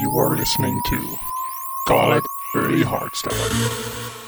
You are listening to Call It Early Hardstyle.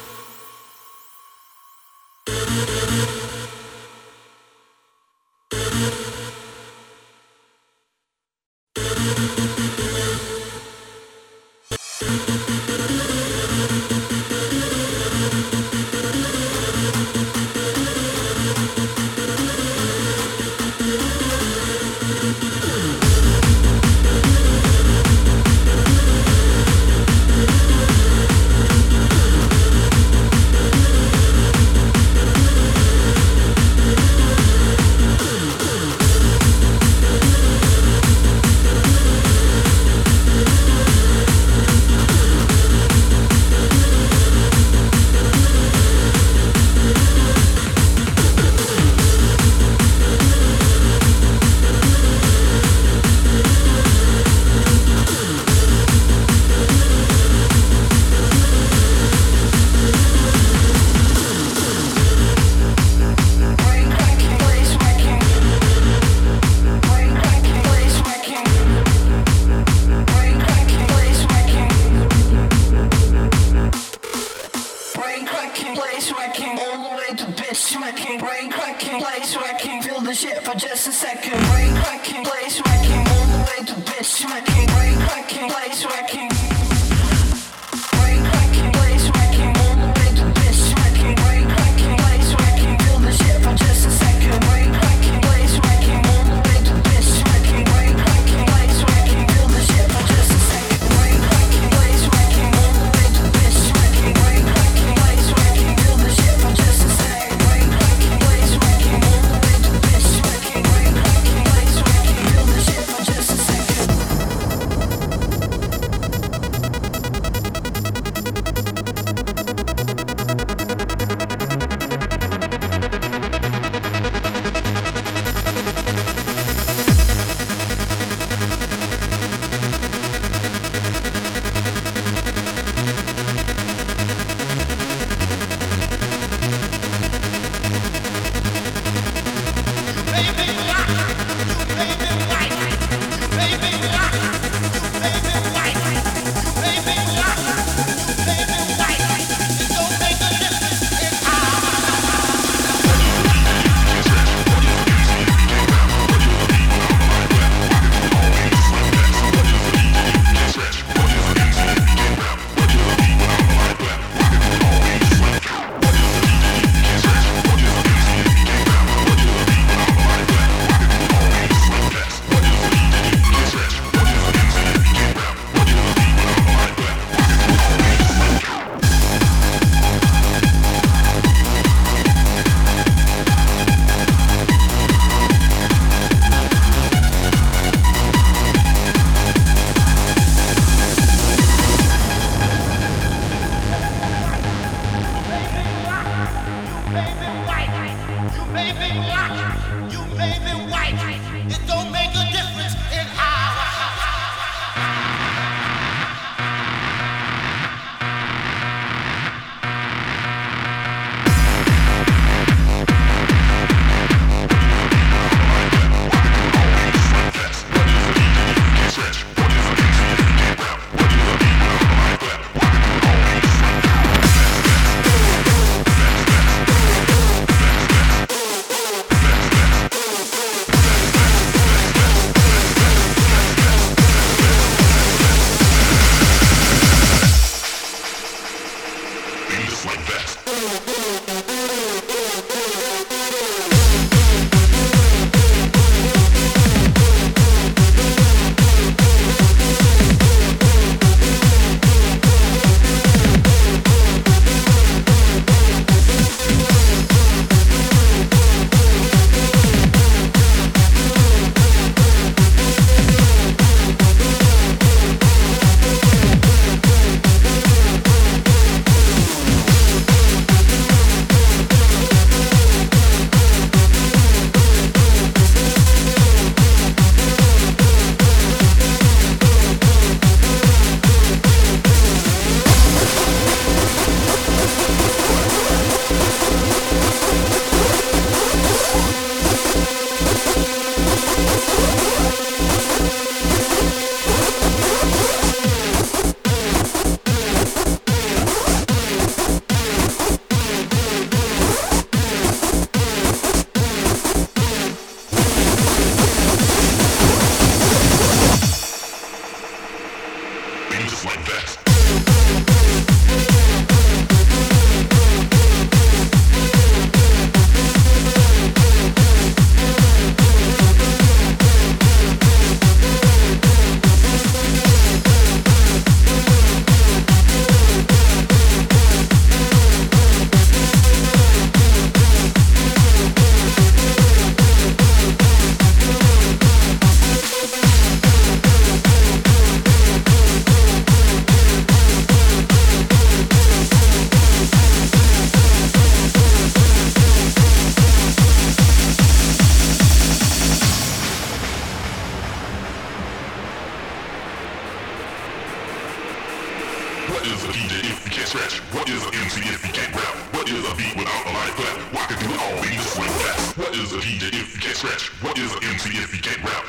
What is an MC if you can't rap? What is a beat without a light clap? Why can do all these with that? What is a DJ if you can't stretch? What is an MC if you can't rap?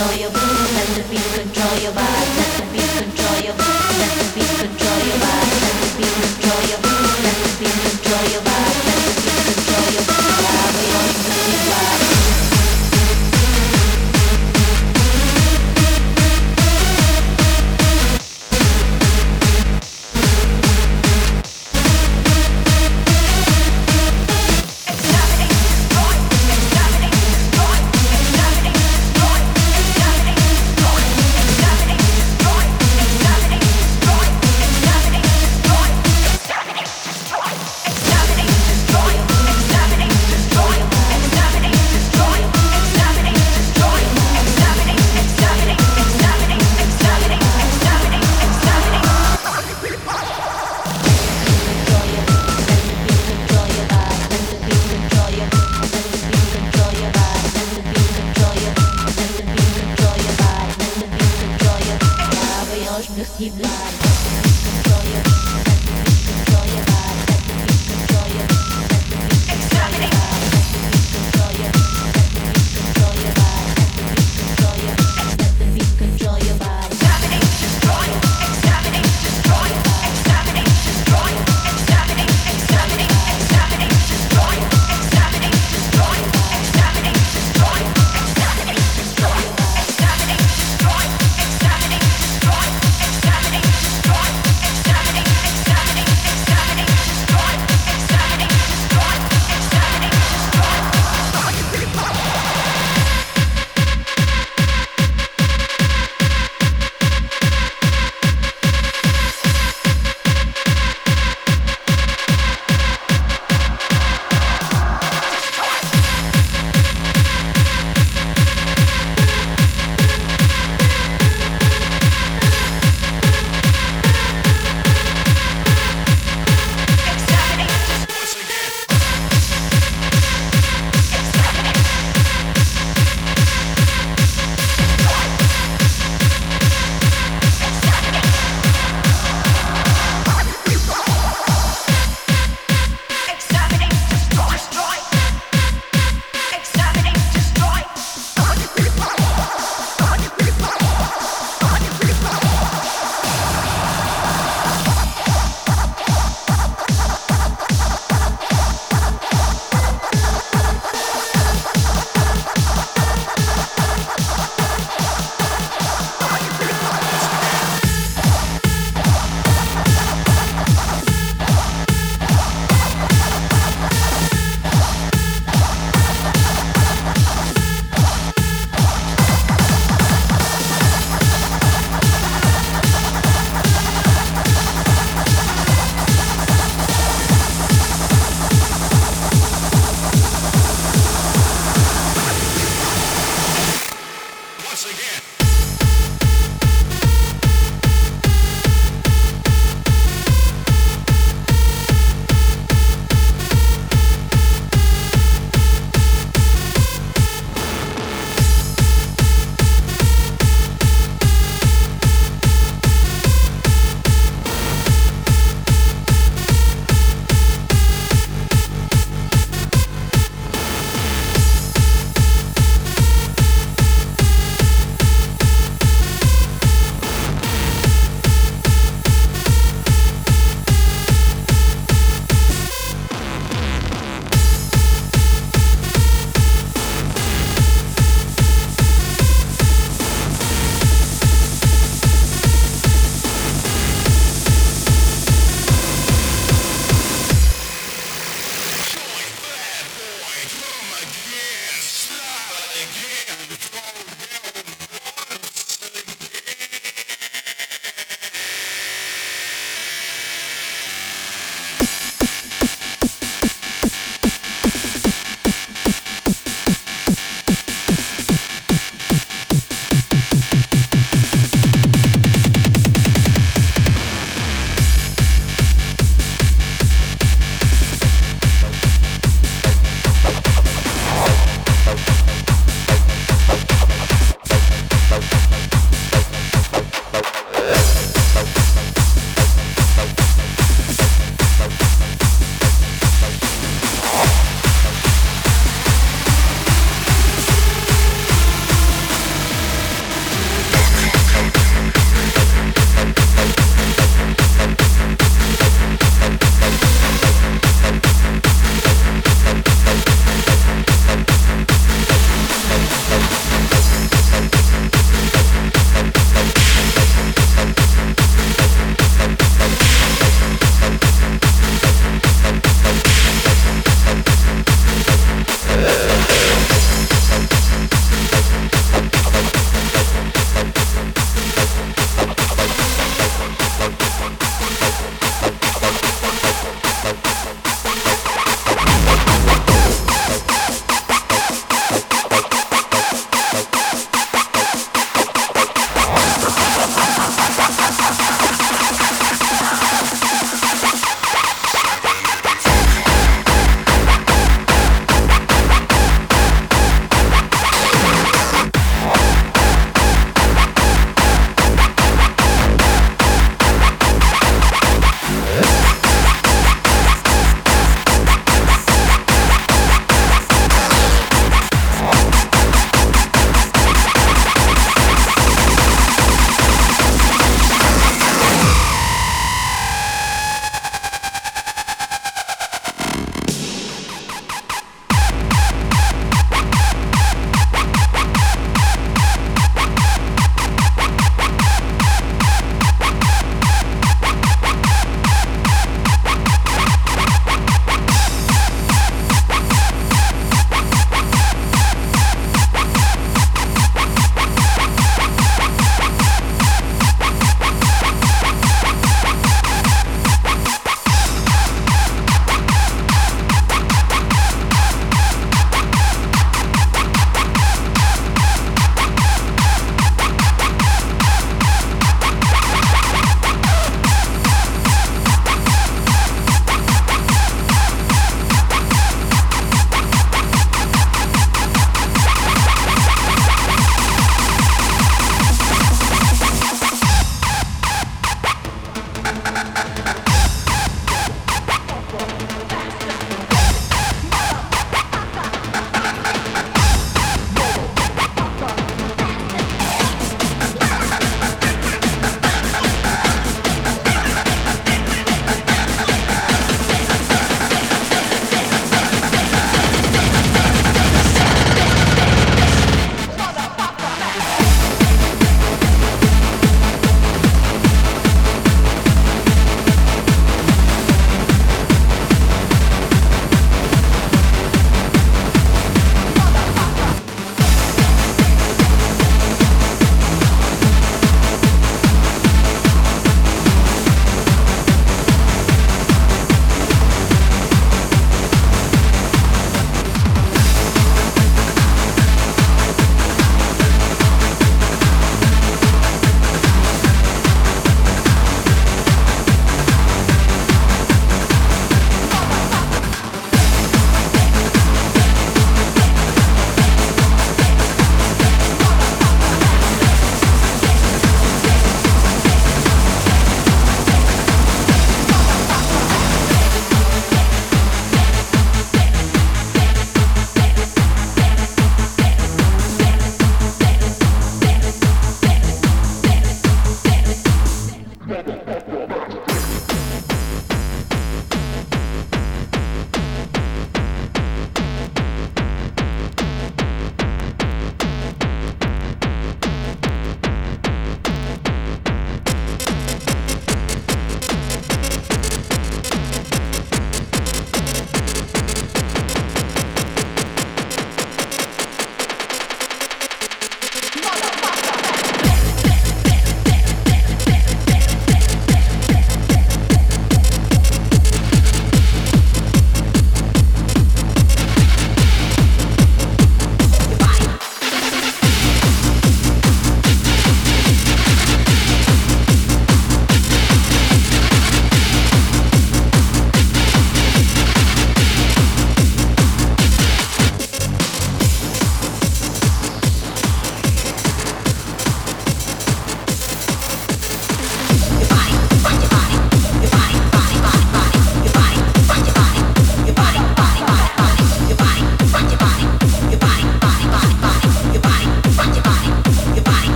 know you examining,